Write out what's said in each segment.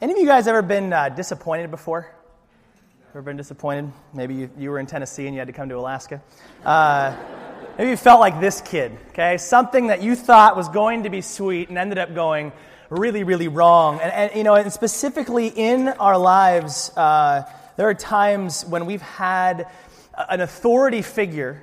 Any of you guys ever been uh, disappointed before? Ever been disappointed? Maybe you, you, were in Tennessee and you had to come to Alaska. Uh, maybe you felt like this kid, okay? Something that you thought was going to be sweet and ended up going really, really wrong. And, and you know, and specifically in our lives, uh, there are times when we've had an authority figure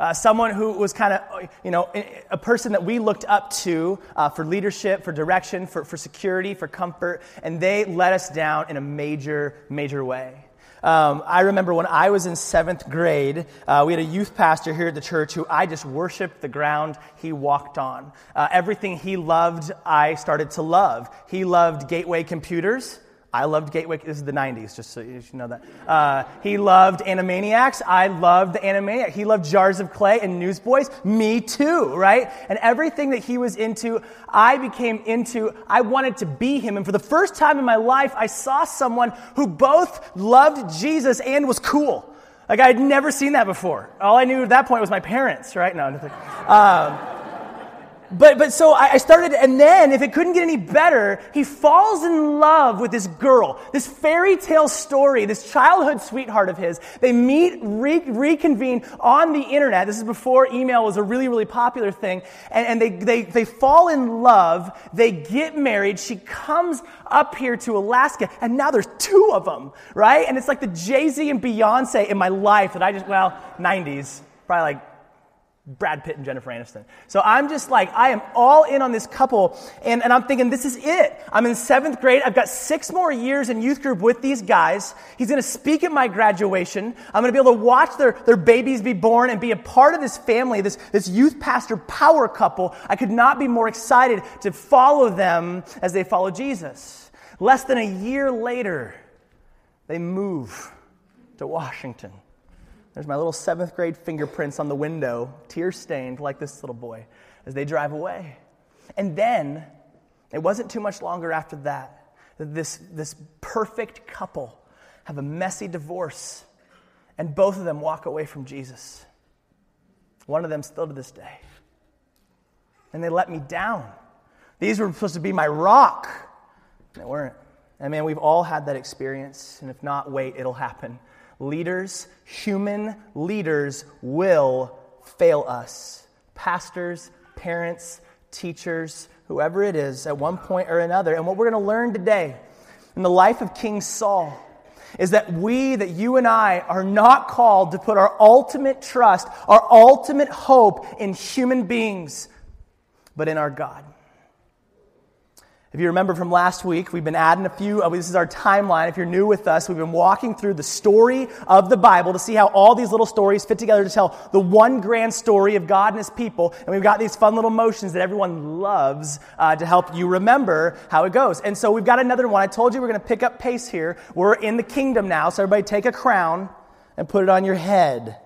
uh, someone who was kind of, you know, a person that we looked up to uh, for leadership, for direction, for, for security, for comfort, and they let us down in a major, major way. Um, I remember when I was in seventh grade, uh, we had a youth pastor here at the church who I just worshiped the ground he walked on. Uh, everything he loved, I started to love. He loved Gateway Computers. I loved Gateway. This is the 90s, just so you should know that. Uh, he loved Animaniacs. I loved the Animaniac. He loved Jars of Clay and Newsboys. Me too, right? And everything that he was into, I became into. I wanted to be him. And for the first time in my life, I saw someone who both loved Jesus and was cool. Like I had never seen that before. All I knew at that point was my parents, right? No, nothing. Um, but, but so I started, and then if it couldn't get any better, he falls in love with this girl, this fairy tale story, this childhood sweetheart of his. They meet, re- reconvene on the internet. This is before email was a really, really popular thing. And, and they, they, they fall in love. They get married. She comes up here to Alaska, and now there's two of them, right? And it's like the Jay Z and Beyonce in my life that I just, well, 90s, probably like Brad Pitt and Jennifer Aniston. So I'm just like, I am all in on this couple, and, and I'm thinking, this is it. I'm in seventh grade. I've got six more years in youth group with these guys. He's going to speak at my graduation. I'm going to be able to watch their, their babies be born and be a part of this family, this, this youth pastor power couple. I could not be more excited to follow them as they follow Jesus. Less than a year later, they move to Washington. There's my little seventh grade fingerprints on the window, tear stained like this little boy, as they drive away. And then, it wasn't too much longer after that, that this, this perfect couple have a messy divorce, and both of them walk away from Jesus. One of them still to this day. And they let me down. These were supposed to be my rock. They weren't. And man, we've all had that experience. And if not, wait, it'll happen leaders, human leaders, will fail us. Pastors, parents, teachers, whoever it is, at one point or another. And what we're going to learn today in the life of King Saul is that we, that you and I, are not called to put our ultimate trust, our ultimate hope in human beings, but in our God. If you remember from last week, we've been adding a few, uh, this is our timeline. If you're new with us, we've been walking through the story of the Bible to see how all these little stories fit together to tell the one grand story of God and His people. And we've got these fun little motions that everyone loves uh, to help you remember how it goes. And so we've got another one. I told you we're going to pick up pace here. We're in the kingdom now, so everybody take a crown and put it on your head.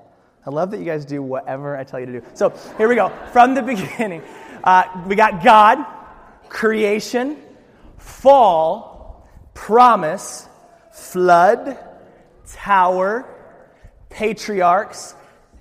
I love that you guys do whatever I tell you to do. So here we go. From the beginning, uh, we got God creation, fall, promise, flood, tower, patriarchs,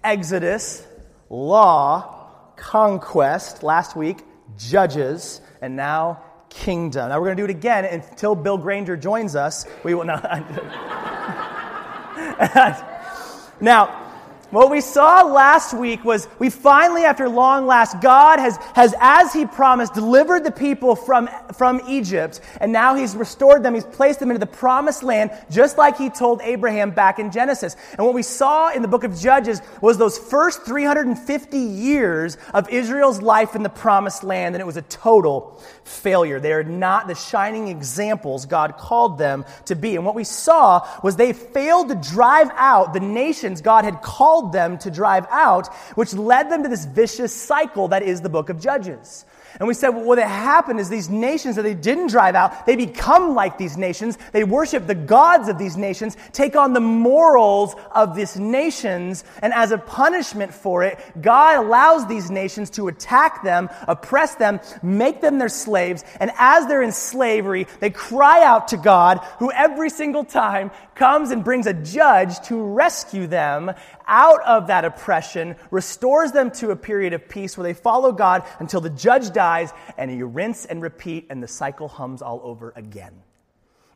exodus, law, conquest, last week, judges, and now kingdom. Now we're going to do it again until Bill Granger joins us. We will not. now, what we saw last week was we finally, after long last, God has, has, as He promised, delivered the people from, from Egypt, and now He's restored them. He's placed them into the promised land, just like He told Abraham back in Genesis. And what we saw in the book of Judges was those first 350 years of Israel's life in the promised land, and it was a total failure. They are not the shining examples God called them to be. And what we saw was they failed to drive out the nations God had called them to drive out, which led them to this vicious cycle that is the book of Judges. And we said, well, what happened is these nations that they didn't drive out, they become like these nations. They worship the gods of these nations, take on the morals of these nations, and as a punishment for it, God allows these nations to attack them, oppress them, make them their slaves, and as they're in slavery, they cry out to God, who every single time comes and brings a judge to rescue them out of that oppression, restores them to a period of peace where they follow God until the judge dies and you rinse and repeat and the cycle hums all over again.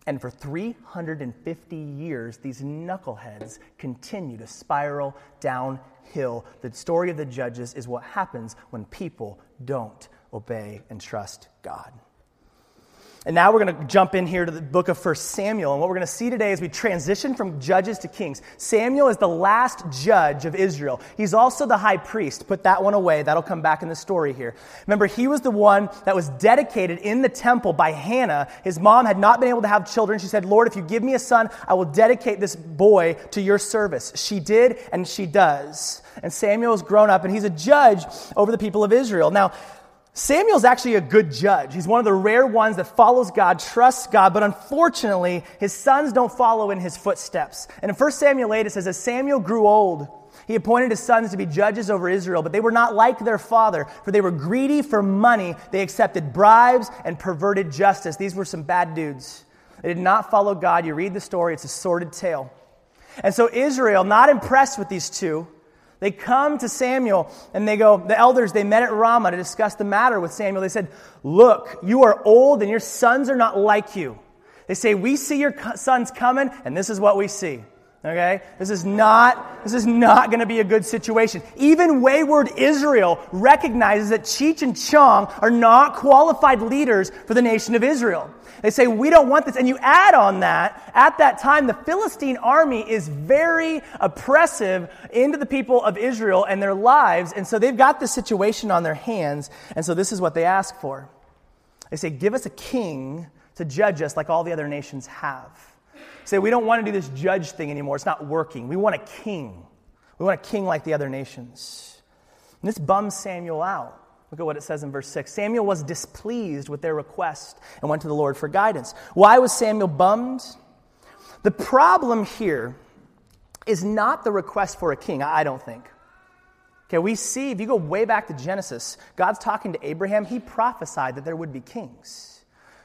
And for 350 years, these knuckleheads continue to spiral downhill. The story of the judges is what happens when people don't obey and trust God. And now we're going to jump in here to the book of 1 Samuel. And what we're going to see today is we transition from judges to kings. Samuel is the last judge of Israel. He's also the high priest. Put that one away. That'll come back in the story here. Remember, he was the one that was dedicated in the temple by Hannah. His mom had not been able to have children. She said, Lord, if you give me a son, I will dedicate this boy to your service. She did, and she does. And Samuel has grown up, and he's a judge over the people of Israel. Now, Samuel's actually a good judge. He's one of the rare ones that follows God, trusts God, but unfortunately, his sons don't follow in his footsteps. And in 1 Samuel 8, it says, As Samuel grew old, he appointed his sons to be judges over Israel, but they were not like their father, for they were greedy for money. They accepted bribes and perverted justice. These were some bad dudes. They did not follow God. You read the story, it's a sordid tale. And so Israel, not impressed with these two, they come to Samuel and they go, the elders, they met at Ramah to discuss the matter with Samuel. They said, Look, you are old and your sons are not like you. They say, We see your sons coming, and this is what we see. Okay? This is not, this is not going to be a good situation. Even wayward Israel recognizes that Cheech and Chong are not qualified leaders for the nation of Israel. They say, We don't want this. And you add on that, at that time, the Philistine army is very oppressive into the people of Israel and their lives. And so they've got this situation on their hands. And so this is what they ask for. They say, Give us a king to judge us like all the other nations have. Say, we don't want to do this judge thing anymore. It's not working. We want a king. We want a king like the other nations. And this bums Samuel out. Look at what it says in verse 6. Samuel was displeased with their request and went to the Lord for guidance. Why was Samuel bummed? The problem here is not the request for a king, I don't think. Okay, we see, if you go way back to Genesis, God's talking to Abraham, he prophesied that there would be kings.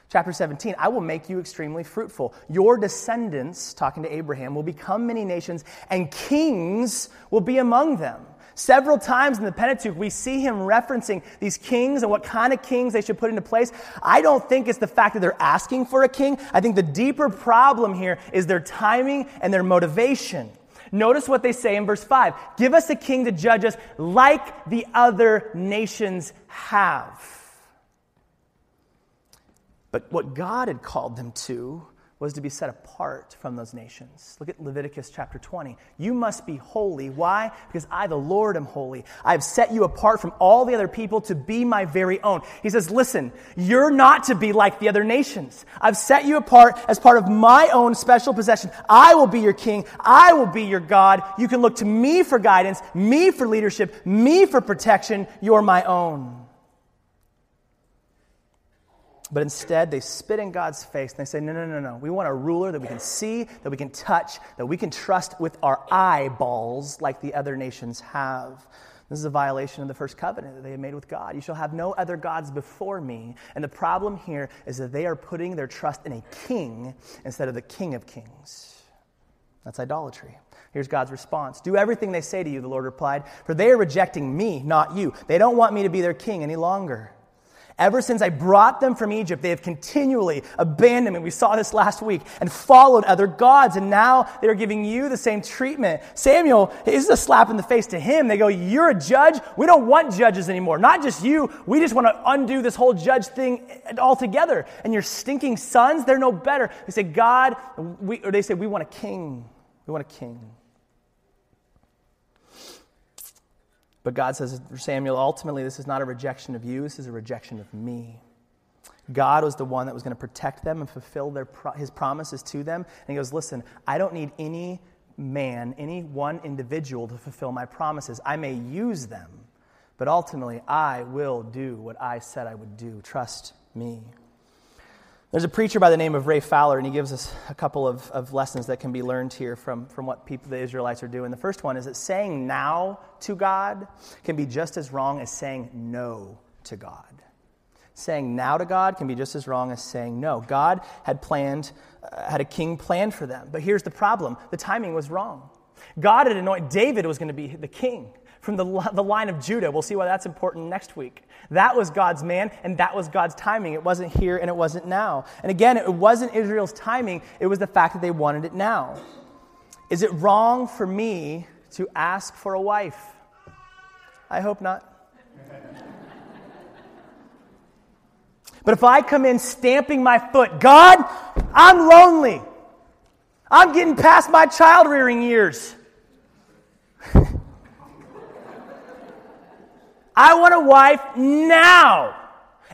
Chapter 17, I will make you extremely fruitful. Your descendants, talking to Abraham, will become many nations, and kings will be among them. Several times in the Pentateuch, we see him referencing these kings and what kind of kings they should put into place. I don't think it's the fact that they're asking for a king. I think the deeper problem here is their timing and their motivation. Notice what they say in verse 5 Give us a king to judge us like the other nations have. But what God had called them to was to be set apart from those nations. Look at Leviticus chapter 20. You must be holy. Why? Because I, the Lord, am holy. I have set you apart from all the other people to be my very own. He says, Listen, you're not to be like the other nations. I've set you apart as part of my own special possession. I will be your king. I will be your God. You can look to me for guidance, me for leadership, me for protection. You're my own. But instead, they spit in God's face and they say, No, no, no, no. We want a ruler that we can see, that we can touch, that we can trust with our eyeballs like the other nations have. This is a violation of the first covenant that they had made with God. You shall have no other gods before me. And the problem here is that they are putting their trust in a king instead of the king of kings. That's idolatry. Here's God's response Do everything they say to you, the Lord replied, for they are rejecting me, not you. They don't want me to be their king any longer. Ever since I brought them from Egypt, they have continually abandoned me. We saw this last week and followed other gods, and now they are giving you the same treatment. Samuel is a slap in the face to him. They go, You're a judge? We don't want judges anymore. Not just you. We just want to undo this whole judge thing altogether. And your stinking sons, they're no better. They say, God, we, or they say, We want a king. We want a king. But God says Samuel, ultimately, this is not a rejection of you, this is a rejection of me. God was the one that was going to protect them and fulfill their, his promises to them. And he goes, Listen, I don't need any man, any one individual to fulfill my promises. I may use them, but ultimately, I will do what I said I would do. Trust me. There's a preacher by the name of Ray Fowler, and he gives us a couple of, of lessons that can be learned here from, from what people, the Israelites are doing. The first one is that saying now to God can be just as wrong as saying no to God. Saying now to God can be just as wrong as saying no. God had planned, uh, had a king planned for them, but here's the problem the timing was wrong. God had anointed David was going to be the king. From the, the line of Judah. We'll see why that's important next week. That was God's man, and that was God's timing. It wasn't here and it wasn't now. And again, it wasn't Israel's timing, it was the fact that they wanted it now. Is it wrong for me to ask for a wife? I hope not. But if I come in stamping my foot, God, I'm lonely. I'm getting past my child rearing years. I want a wife now.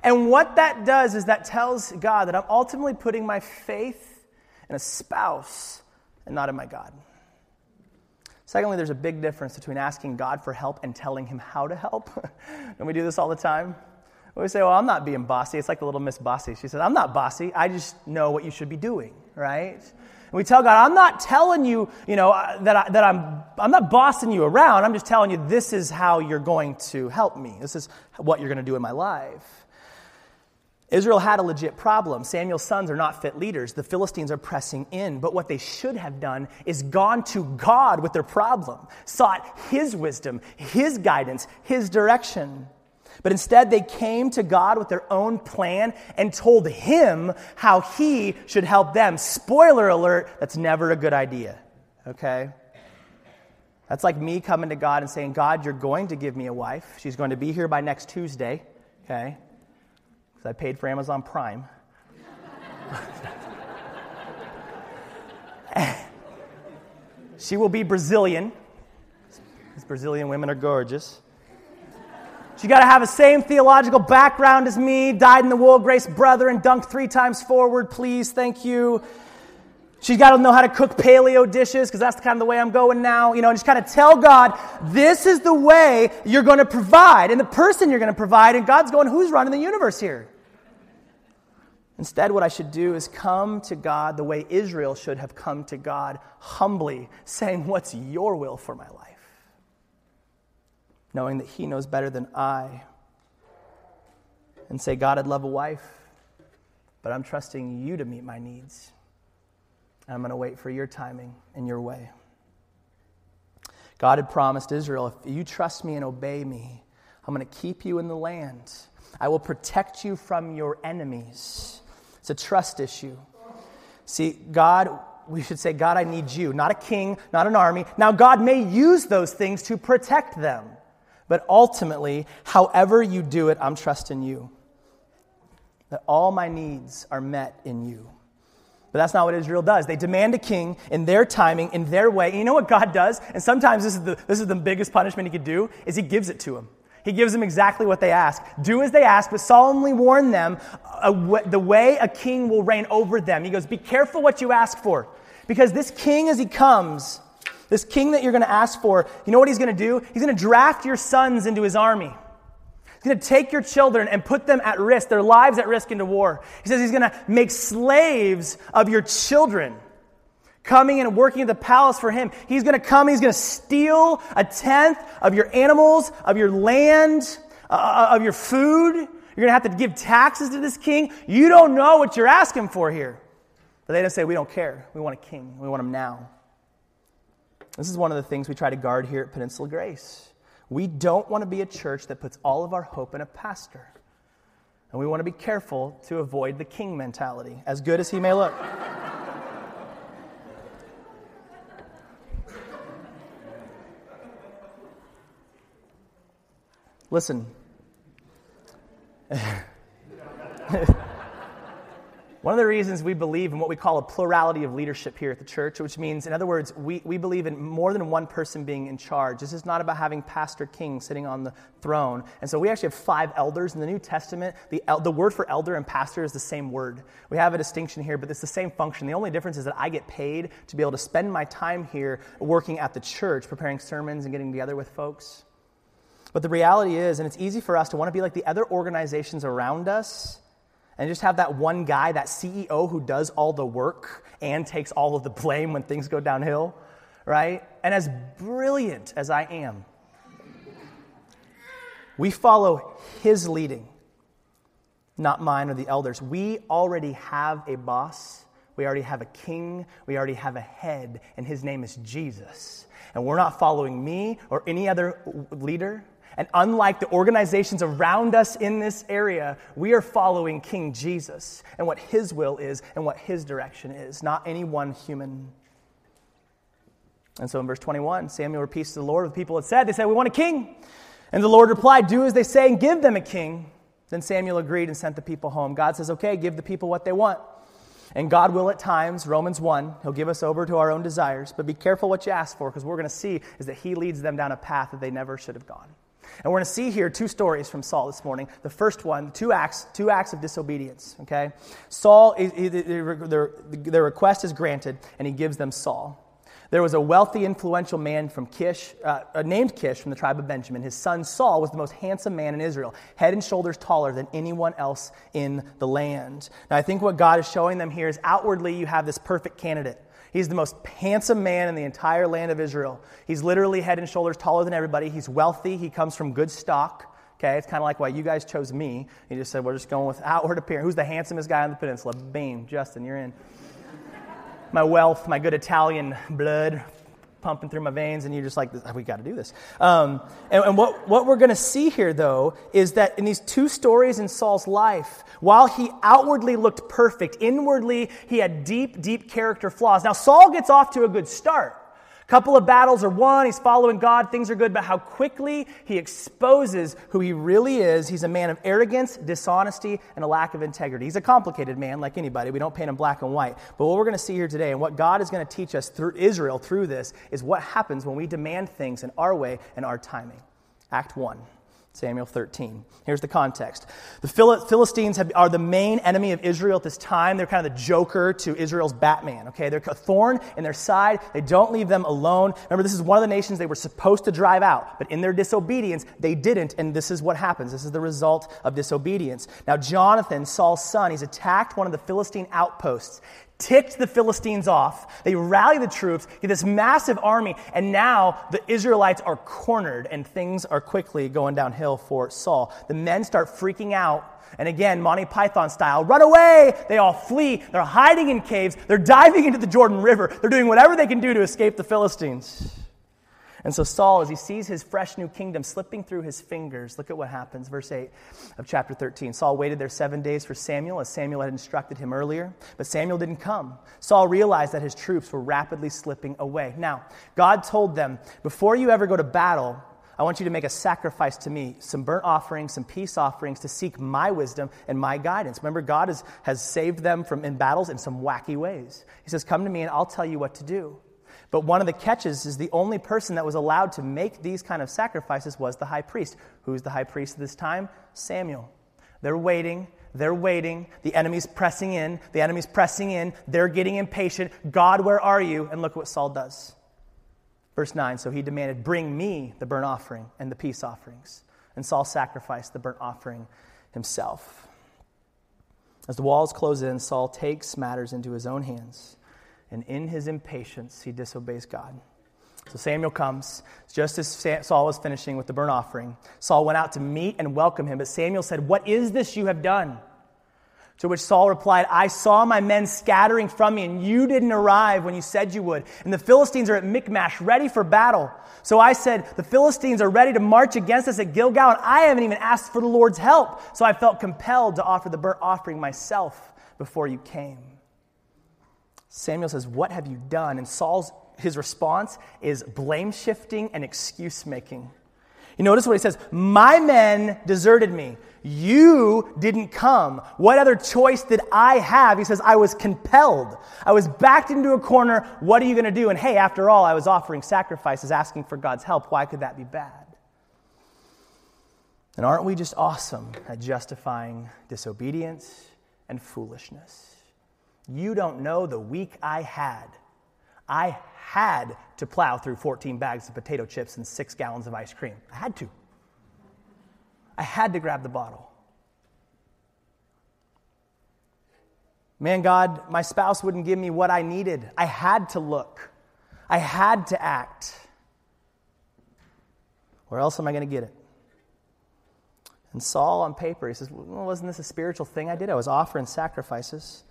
And what that does is that tells God that I'm ultimately putting my faith in a spouse and not in my God. Secondly, there's a big difference between asking God for help and telling Him how to help. Don't we do this all the time? We say, Well, I'm not being bossy. It's like the little Miss Bossy. She says, I'm not bossy. I just know what you should be doing, right? And we tell God, I'm not telling you, you know, uh, that, I, that I'm, I'm not bossing you around. I'm just telling you this is how you're going to help me. This is what you're going to do in my life. Israel had a legit problem. Samuel's sons are not fit leaders. The Philistines are pressing in. But what they should have done is gone to God with their problem, sought His wisdom, His guidance, His direction. But instead, they came to God with their own plan and told Him how He should help them. Spoiler alert, that's never a good idea, okay? That's like me coming to God and saying, God, you're going to give me a wife. She's going to be here by next Tuesday, okay? Because I paid for Amazon Prime. she will be Brazilian. These Brazilian women are gorgeous. She got to have the same theological background as me, dyed in the wool, grace brother, and dunked three times forward, please, thank you. She's got to know how to cook paleo dishes because that's kind of the way I'm going now, you know, and just kind of tell God, this is the way you're going to provide and the person you're going to provide. And God's going, who's running the universe here? Instead, what I should do is come to God the way Israel should have come to God, humbly, saying, What's your will for my life? Knowing that He knows better than I. And say, God, I'd love a wife, but I'm trusting you to meet my needs. And I'm going to wait for your timing and your way. God had promised Israel, if you trust me and obey me, I'm going to keep you in the land. I will protect you from your enemies. It's a trust issue. See, God, we should say, God, I need you, not a king, not an army. Now, God may use those things to protect them. But ultimately, however you do it, I'm trusting you. That all my needs are met in you. But that's not what Israel does. They demand a king in their timing, in their way. And you know what God does? And sometimes this is the, this is the biggest punishment he could do, is he gives it to them. He gives them exactly what they ask. Do as they ask, but solemnly warn them uh, the way a king will reign over them. He goes, Be careful what you ask for. Because this king, as he comes, this king that you're going to ask for, you know what he's going to do? He's going to draft your sons into his army. He's going to take your children and put them at risk, their lives at risk into war. He says he's going to make slaves of your children coming and working at the palace for him. He's going to come, he's going to steal a tenth of your animals, of your land, uh, uh of your food. You're going to have to give taxes to this king. You don't know what you're asking for here. But they don't say, We don't care. We want a king. We want him now. This is one of the things we try to guard here at Peninsula Grace. We don't want to be a church that puts all of our hope in a pastor. And we want to be careful to avoid the king mentality, as good as he may look. Listen. One of the reasons we believe in what we call a plurality of leadership here at the church, which means, in other words, we, we believe in more than one person being in charge. This is not about having Pastor King sitting on the throne. And so we actually have five elders in the New Testament. The, the word for elder and pastor is the same word. We have a distinction here, but it's the same function. The only difference is that I get paid to be able to spend my time here working at the church, preparing sermons and getting together with folks. But the reality is, and it's easy for us to want to be like the other organizations around us and just have that one guy, that CEO who does all the work and takes all of the blame when things go downhill, right? And as brilliant as I am, we follow his leading, not mine or the elders. We already have a boss. We already have a king. We already have a head, and his name is Jesus. And we're not following me or any other leader. And unlike the organizations around us in this area, we are following King Jesus and what his will is and what his direction is, not any one human. And so in verse 21, Samuel repeats to the Lord what the people had said. They said, We want a king. And the Lord replied, Do as they say and give them a king. Then Samuel agreed and sent the people home. God says, Okay, give the people what they want. And God will at times, Romans 1, He'll give us over to our own desires, but be careful what you ask for because we're going to see is that He leads them down a path that they never should have gone. And we're going to see here two stories from Saul this morning. The first one, two acts, two acts of disobedience. Okay, Saul, their, their request is granted, and he gives them Saul. There was a wealthy, influential man from Kish, uh, named Kish from the tribe of Benjamin. His son Saul was the most handsome man in Israel, head and shoulders taller than anyone else in the land. Now, I think what God is showing them here is outwardly you have this perfect candidate. He's the most handsome man in the entire land of Israel. He's literally head and shoulders taller than everybody. He's wealthy. He comes from good stock. Okay, it's kind of like why you guys chose me. You just said, we're just going with outward appearance. Who's the handsomest guy on the peninsula? Bam, Justin, you're in my wealth, my good Italian blood pumping through my veins, and you're just like, we got to do this. Um, and, and what, what we're going to see here, though, is that in these two stories in Saul's life, while he outwardly looked perfect, inwardly he had deep, deep character flaws. Now, Saul gets off to a good start couple of battles are won, he's following God, things are good, but how quickly he exposes who he really is. He's a man of arrogance, dishonesty, and a lack of integrity. He's a complicated man, like anybody. We don't paint him black and white. But what we're going to see here today, and what God is going to teach us through Israel through this, is what happens when we demand things in our way and our timing. Act 1. Samuel 13. Here's the context. The Philistines have, are the main enemy of Israel at this time. They're kind of the joker to Israel's Batman, okay? They're a thorn in their side. They don't leave them alone. Remember, this is one of the nations they were supposed to drive out, but in their disobedience, they didn't, and this is what happens. This is the result of disobedience. Now, Jonathan, Saul's son, he's attacked one of the Philistine outposts ticked the Philistines off. They rally the troops, get this massive army, and now the Israelites are cornered and things are quickly going downhill for Saul. The men start freaking out. And again, Monty Python style, run away! They all flee. They're hiding in caves. They're diving into the Jordan River. They're doing whatever they can do to escape the Philistines. And so Saul, as he sees his fresh new kingdom slipping through his fingers, look at what happens. Verse 8 of chapter 13. Saul waited there seven days for Samuel, as Samuel had instructed him earlier, but Samuel didn't come. Saul realized that his troops were rapidly slipping away. Now, God told them, before you ever go to battle, I want you to make a sacrifice to me, some burnt offerings, some peace offerings to seek my wisdom and my guidance. Remember, God has, has saved them from in battles in some wacky ways. He says, Come to me and I'll tell you what to do. But one of the catches is the only person that was allowed to make these kind of sacrifices was the high priest. Who's the high priest at this time? Samuel. They're waiting. They're waiting. The enemy's pressing in. The enemy's pressing in. They're getting impatient. God, where are you? And look what Saul does. Verse 9 So he demanded, Bring me the burnt offering and the peace offerings. And Saul sacrificed the burnt offering himself. As the walls close in, Saul takes matters into his own hands and in his impatience, he disobeys God. So Samuel comes just as Saul was finishing with the burnt offering. Saul went out to meet and welcome him, but Samuel said, What is this you have done? To which Saul replied, I saw my men scattering from me, and you didn't arrive when you said you would. And the Philistines are at Michmash, ready for battle. So I said, The Philistines are ready to march against us at Gilgal, and I haven't even asked for the Lord's help. So I felt compelled to offer the burnt offering myself before you came. Samuel says, What have you done? And Saul's his response is blame shifting and excuse making. You notice what he says My men deserted me. You didn't come. What other choice did I have? He says, I was compelled. I was backed into a corner. What are you going to do? And hey, after all, I was offering sacrifices, asking for God's help. Why could that be bad? And aren't we just awesome at justifying disobedience and foolishness? You don't know the week I had. I had to plow through 14 bags of potato chips and six gallons of ice cream. I had to. I had to grab the bottle. Man, God, my spouse wouldn't give me what I needed. I had to look, I had to act. Where else am I going to get it? And Saul, on paper, he says, well, Wasn't this a spiritual thing I did? I was offering sacrifices.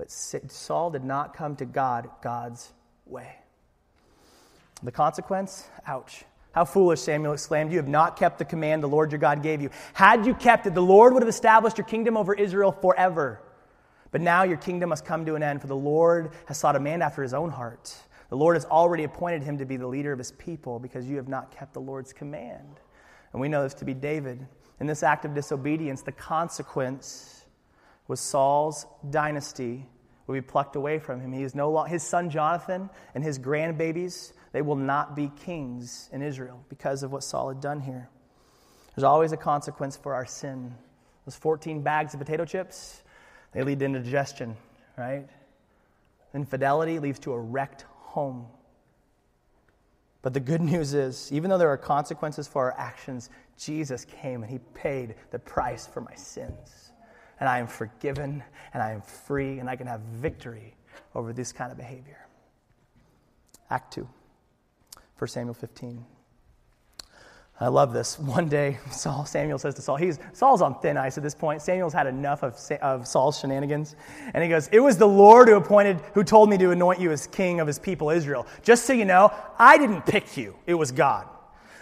But Saul did not come to God God's way. The consequence? Ouch. How foolish, Samuel exclaimed. You have not kept the command the Lord your God gave you. Had you kept it, the Lord would have established your kingdom over Israel forever. But now your kingdom must come to an end, for the Lord has sought a man after his own heart. The Lord has already appointed him to be the leader of his people because you have not kept the Lord's command. And we know this to be David. In this act of disobedience, the consequence was Saul's dynasty will be plucked away from him. He is no longer, his son Jonathan and his grandbabies, they will not be kings in Israel because of what Saul had done here. There's always a consequence for our sin. Those 14 bags of potato chips, they lead to indigestion, right? Infidelity leads to a wrecked home. But the good news is, even though there are consequences for our actions, Jesus came and he paid the price for my sins. And I am forgiven and I am free and I can have victory over this kind of behavior. Act 2, 1 Samuel 15. I love this. One day, Saul, Samuel says to Saul, he's, Saul's on thin ice at this point. Samuel's had enough of, of Saul's shenanigans. And he goes, It was the Lord who appointed, who told me to anoint you as king of his people Israel. Just so you know, I didn't pick you, it was God.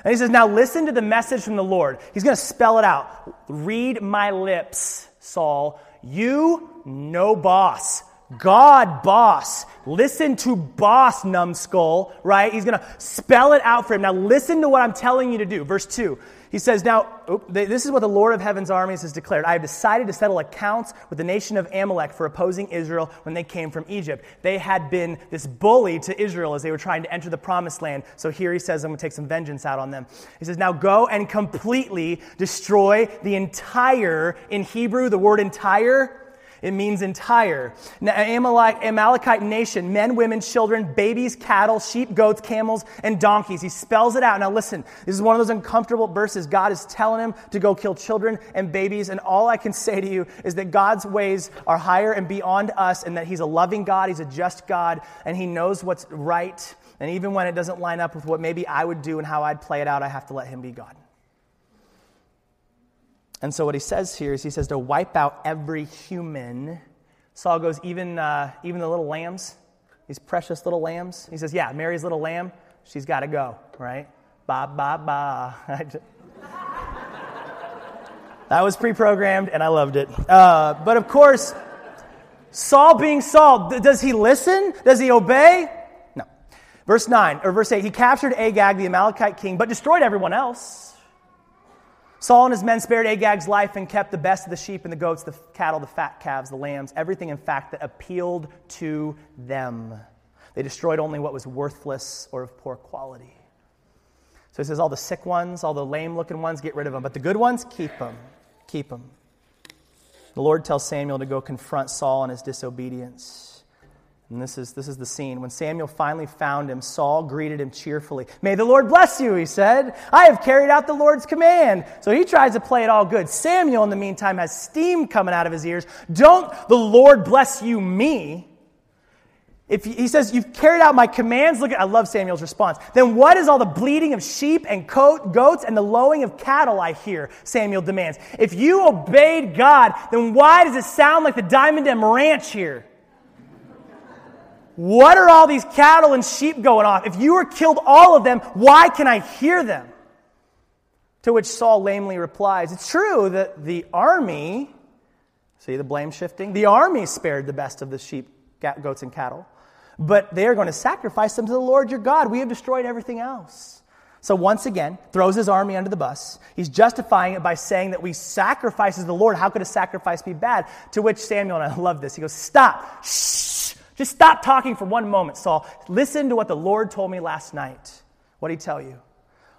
And he says, Now listen to the message from the Lord. He's going to spell it out. Read my lips, Saul. You, no boss. God, boss. Listen to boss, numbskull, right? He's going to spell it out for him. Now, listen to what I'm telling you to do. Verse 2. He says, Now, this is what the Lord of heaven's armies has declared. I have decided to settle accounts with the nation of Amalek for opposing Israel when they came from Egypt. They had been this bully to Israel as they were trying to enter the promised land. So here he says, I'm going to take some vengeance out on them. He says, Now go and completely destroy the entire, in Hebrew, the word entire it means entire. Now, Amalek, Amalekite nation, men, women, children, babies, cattle, sheep, goats, camels, and donkeys. He spells it out. Now, listen, this is one of those uncomfortable verses. God is telling him to go kill children and babies. And all I can say to you is that God's ways are higher and beyond us, and that He's a loving God, He's a just God, and He knows what's right. And even when it doesn't line up with what maybe I would do and how I'd play it out, I have to let Him be God. And so what he says here is he says to wipe out every human. Saul goes, even, uh, even the little lambs, these precious little lambs. He says, yeah, Mary's little lamb, she's got to go, right? Ba, ba, ba. that was pre programmed, and I loved it. Uh, but of course, Saul being Saul, does he listen? Does he obey? No. Verse 9, or verse 8, he captured Agag, the Amalekite king, but destroyed everyone else. Saul and his men spared Agag's life and kept the best of the sheep and the goats, the cattle, the fat calves, the lambs, everything, in fact, that appealed to them. They destroyed only what was worthless or of poor quality. So he says, all the sick ones, all the lame looking ones, get rid of them. But the good ones, keep them. Keep them. The Lord tells Samuel to go confront Saul and his disobedience. And this is, this is the scene. When Samuel finally found him, Saul greeted him cheerfully. May the Lord bless you, he said. I have carried out the Lord's command. So he tries to play it all good. Samuel, in the meantime, has steam coming out of his ears. Don't the Lord bless you, me. If he says, You've carried out my commands, look at, I love Samuel's response. Then what is all the bleating of sheep and coat, goats and the lowing of cattle I hear? Samuel demands. If you obeyed God, then why does it sound like the Diamond M Ranch here? What are all these cattle and sheep going off? If you were killed all of them, why can I hear them? To which Saul lamely replies, It's true that the army, see the blame shifting, the army spared the best of the sheep, goats, and cattle, but they are going to sacrifice them to the Lord your God. We have destroyed everything else. So once again, throws his army under the bus. He's justifying it by saying that we sacrifices the Lord. How could a sacrifice be bad? To which Samuel, and I love this, he goes, Stop. Shh. Just stop talking for one moment, Saul. Listen to what the Lord told me last night. What did he tell you?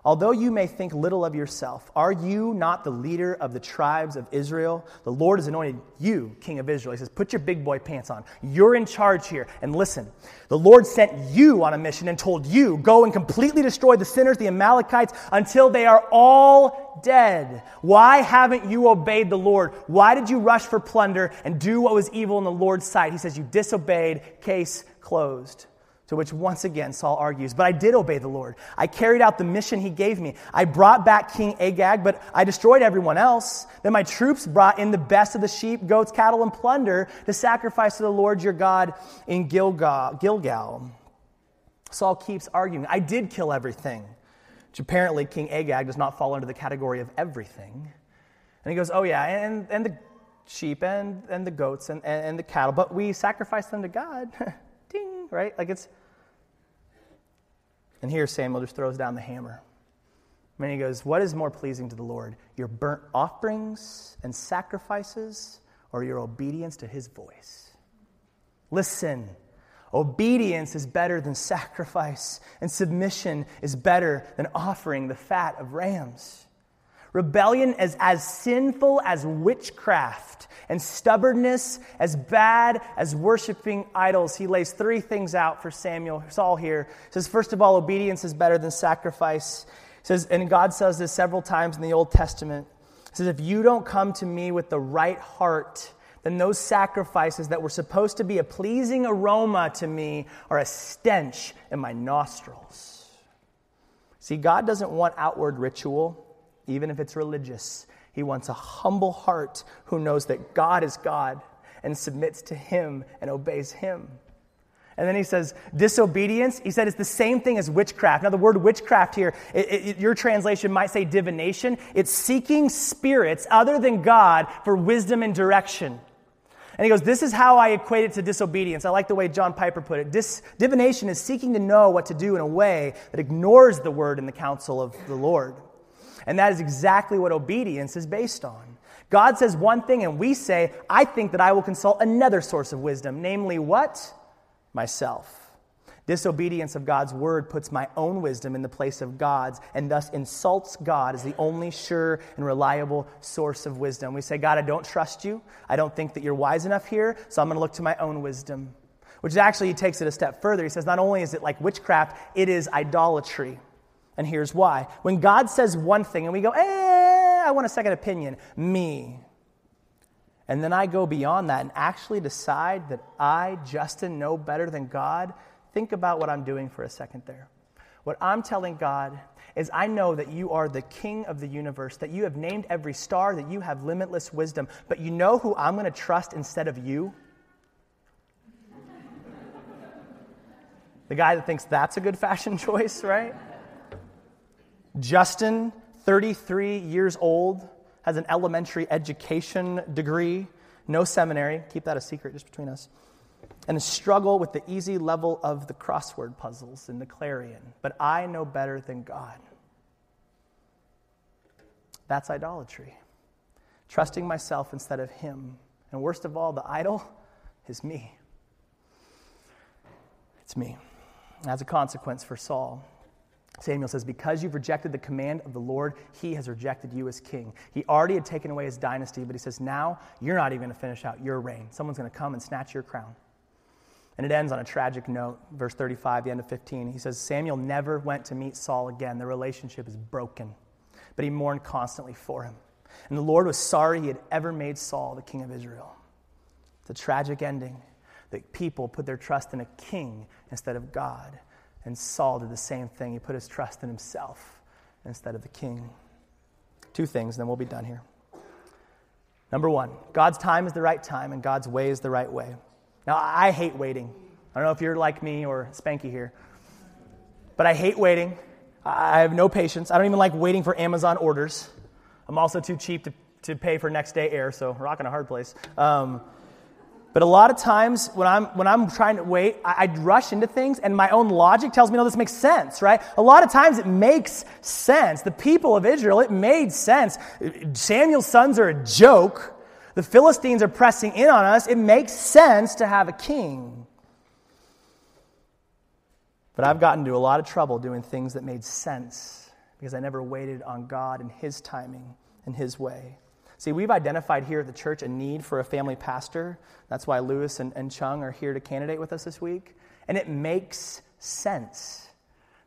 Although you may think little of yourself, are you not the leader of the tribes of Israel? The Lord has anointed you king of Israel. He says, Put your big boy pants on. You're in charge here. And listen, the Lord sent you on a mission and told you, Go and completely destroy the sinners, the Amalekites, until they are all dead. Why haven't you obeyed the Lord? Why did you rush for plunder and do what was evil in the Lord's sight? He says, You disobeyed. Case closed. To which once again Saul argues, But I did obey the Lord. I carried out the mission he gave me. I brought back King Agag, but I destroyed everyone else. Then my troops brought in the best of the sheep, goats, cattle, and plunder to sacrifice to the Lord your God in Gilgal. Gilgal. Saul keeps arguing, I did kill everything. Which apparently King Agag does not fall into the category of everything. And he goes, Oh, yeah, and, and the sheep and, and the goats and, and, and the cattle, but we sacrifice them to God. Ding, right? Like it's and here Samuel just throws down the hammer. And he goes, What is more pleasing to the Lord, your burnt offerings and sacrifices, or your obedience to his voice? Listen, obedience is better than sacrifice, and submission is better than offering the fat of rams. Rebellion is as sinful as witchcraft, and stubbornness as bad as worshiping idols. He lays three things out for Samuel, Saul here. He says, first of all, obedience is better than sacrifice. He says, and God says this several times in the Old Testament. He says, if you don't come to me with the right heart, then those sacrifices that were supposed to be a pleasing aroma to me are a stench in my nostrils. See, God doesn't want outward ritual even if it's religious. He wants a humble heart who knows that God is God and submits to Him and obeys Him. And then he says, disobedience, he said, it's the same thing as witchcraft. Now, the word witchcraft here, it, it, your translation might say divination. It's seeking spirits other than God for wisdom and direction. And he goes, This is how I equate it to disobedience. I like the way John Piper put it. Dis- divination is seeking to know what to do in a way that ignores the word and the counsel of the Lord. And that is exactly what obedience is based on. God says one thing, and we say, I think that I will consult another source of wisdom, namely what? Myself. Disobedience of God's word puts my own wisdom in the place of God's and thus insults God as the only sure and reliable source of wisdom. We say, God, I don't trust you. I don't think that you're wise enough here, so I'm going to look to my own wisdom. Which actually, he takes it a step further. He says, not only is it like witchcraft, it is idolatry. And here's why. When God says one thing and we go, eh, I want a second opinion, me. And then I go beyond that and actually decide that I, Justin, know better than God, think about what I'm doing for a second there. What I'm telling God is I know that you are the king of the universe, that you have named every star, that you have limitless wisdom. But you know who I'm going to trust instead of you? the guy that thinks that's a good fashion choice, right? Justin, 33 years old, has an elementary education degree, no seminary, keep that a secret just between us, and a struggle with the easy level of the crossword puzzles in the clarion. But I know better than God. That's idolatry. Trusting myself instead of Him. And worst of all, the idol is me. It's me. As a consequence for Saul, Samuel says, Because you've rejected the command of the Lord, he has rejected you as king. He already had taken away his dynasty, but he says, Now you're not even going to finish out your reign. Someone's going to come and snatch your crown. And it ends on a tragic note, verse 35, the end of 15. He says, Samuel never went to meet Saul again. The relationship is broken, but he mourned constantly for him. And the Lord was sorry he had ever made Saul the king of Israel. It's a tragic ending that people put their trust in a king instead of God. And Saul did the same thing. He put his trust in himself instead of the king. Two things, and then we'll be done here. Number one, God's time is the right time, and God's way is the right way. Now, I hate waiting. I don't know if you're like me or Spanky here, but I hate waiting. I have no patience. I don't even like waiting for Amazon orders. I'm also too cheap to, to pay for next day air, so rocking a hard place. Um, but a lot of times when I'm, when I'm trying to wait, I, I rush into things and my own logic tells me, no, this makes sense, right? A lot of times it makes sense. The people of Israel, it made sense. Samuel's sons are a joke. The Philistines are pressing in on us. It makes sense to have a king. But I've gotten into a lot of trouble doing things that made sense because I never waited on God and His timing and His way. See, we've identified here at the church a need for a family pastor. That's why Lewis and, and Chung are here to candidate with us this week. And it makes sense.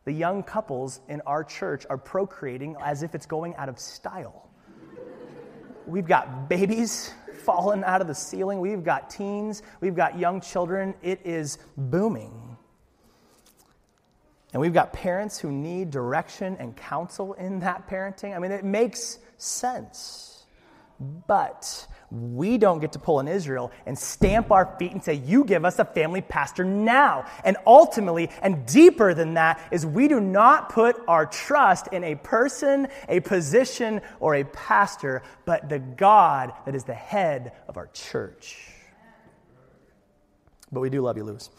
The young couples in our church are procreating as if it's going out of style. We've got babies falling out of the ceiling. We've got teens. We've got young children. It is booming. And we've got parents who need direction and counsel in that parenting. I mean, it makes sense. But we don't get to pull in Israel and stamp our feet and say, You give us a family pastor now. And ultimately, and deeper than that, is we do not put our trust in a person, a position, or a pastor, but the God that is the head of our church. But we do love you, Lewis.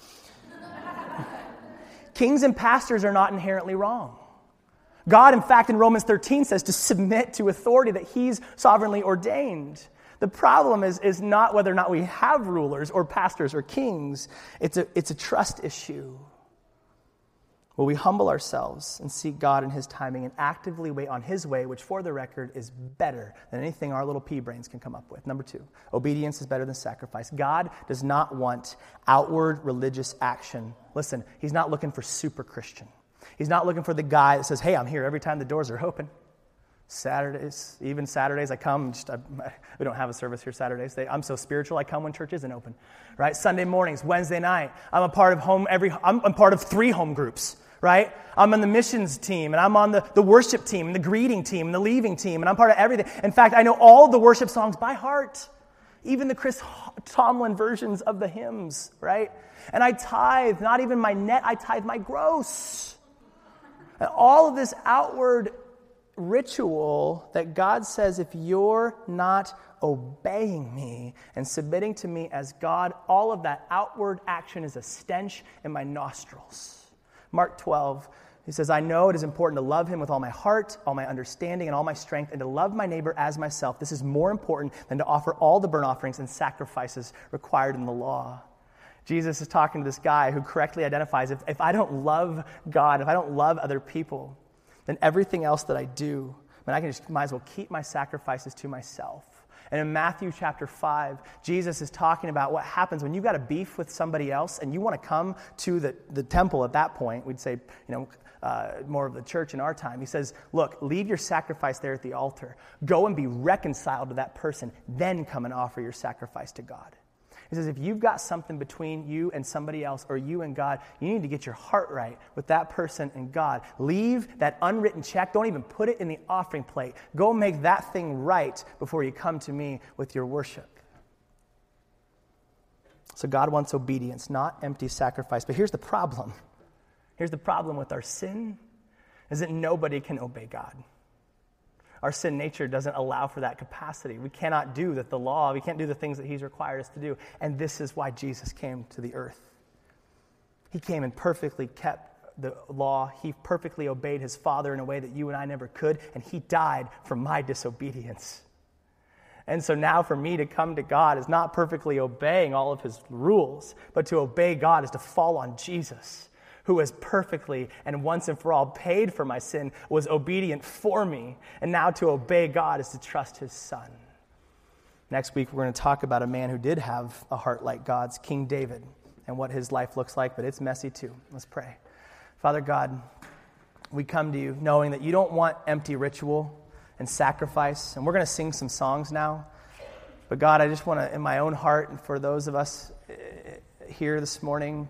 Kings and pastors are not inherently wrong. God, in fact, in Romans 13 says to submit to authority that He's sovereignly ordained. The problem is, is not whether or not we have rulers or pastors or kings, it's a, it's a trust issue. Will we humble ourselves and seek God in His timing and actively wait on His way, which, for the record, is better than anything our little pea brains can come up with? Number two, obedience is better than sacrifice. God does not want outward religious action. Listen, He's not looking for super Christian. He's not looking for the guy that says, Hey, I'm here every time the doors are open. Saturdays, even Saturdays, I come. Just, I, we don't have a service here Saturdays. They, I'm so spiritual. I come when church isn't open, right? Sunday mornings, Wednesday night. I'm a part of home every. I'm, I'm part of three home groups, right? I'm on the missions team, and I'm on the, the worship team, and the greeting team, and the leaving team, and I'm part of everything. In fact, I know all the worship songs by heart, even the Chris Tomlin versions of the hymns, right? And I tithe, not even my net, I tithe my gross. And all of this outward ritual that God says if you're not obeying me and submitting to me as God, all of that outward action is a stench in my nostrils. Mark 12, he says, I know it is important to love him with all my heart, all my understanding, and all my strength, and to love my neighbor as myself. This is more important than to offer all the burnt offerings and sacrifices required in the law. Jesus is talking to this guy who correctly identifies if, if I don't love God, if I don't love other people, then everything else that I do, man, I can just might as well keep my sacrifices to myself. And in Matthew chapter 5, Jesus is talking about what happens when you've got a beef with somebody else and you want to come to the, the temple at that point. We'd say, you know, uh, more of the church in our time. He says, Look, leave your sacrifice there at the altar. Go and be reconciled to that person. Then come and offer your sacrifice to God. He says, if you've got something between you and somebody else or you and God, you need to get your heart right with that person and God. Leave that unwritten check. Don't even put it in the offering plate. Go make that thing right before you come to me with your worship. So God wants obedience, not empty sacrifice. But here's the problem. Here's the problem with our sin is that nobody can obey God. Our sin nature doesn't allow for that capacity. We cannot do that the law, we can't do the things that He's required us to do. And this is why Jesus came to the earth. He came and perfectly kept the law. He perfectly obeyed his Father in a way that you and I never could, and he died for my disobedience. And so now for me to come to God is not perfectly obeying all of his rules, but to obey God is to fall on Jesus who has perfectly and once and for all paid for my sin, was obedient for me. And now to obey God is to trust his son. Next week, we're going to talk about a man who did have a heart like God's, King David, and what his life looks like, but it's messy too. Let's pray. Father God, we come to you knowing that you don't want empty ritual and sacrifice. And we're going to sing some songs now. But God, I just want to, in my own heart, and for those of us eh, here this morning,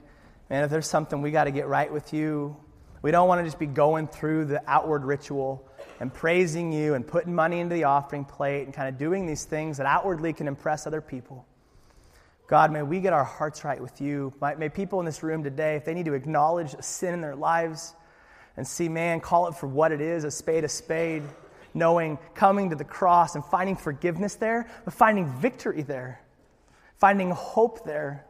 Man, if there's something we got to get right with you, we don't want to just be going through the outward ritual and praising you and putting money into the offering plate and kind of doing these things that outwardly can impress other people. God, may we get our hearts right with you. May people in this room today, if they need to acknowledge a sin in their lives and see, man, call it for what it is a spade, a spade, knowing coming to the cross and finding forgiveness there, but finding victory there, finding hope there.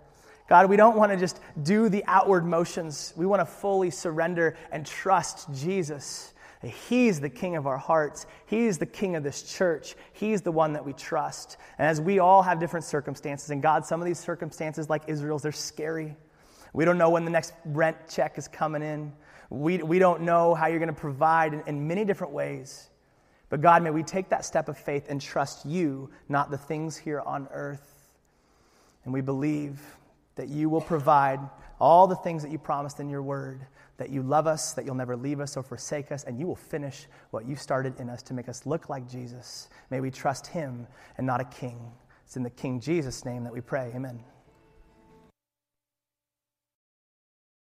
God, we don't want to just do the outward motions. We want to fully surrender and trust Jesus. He's the king of our hearts. He's the king of this church. He's the one that we trust. And as we all have different circumstances, and God, some of these circumstances, like Israel's, they're scary. We don't know when the next rent check is coming in. We, we don't know how you're going to provide in, in many different ways. But God, may we take that step of faith and trust you, not the things here on earth. And we believe that you will provide all the things that you promised in your word, that you love us, that you'll never leave us or forsake us, and you will finish what you started in us to make us look like Jesus. May we trust him and not a king. It's in the King Jesus' name that we pray. Amen.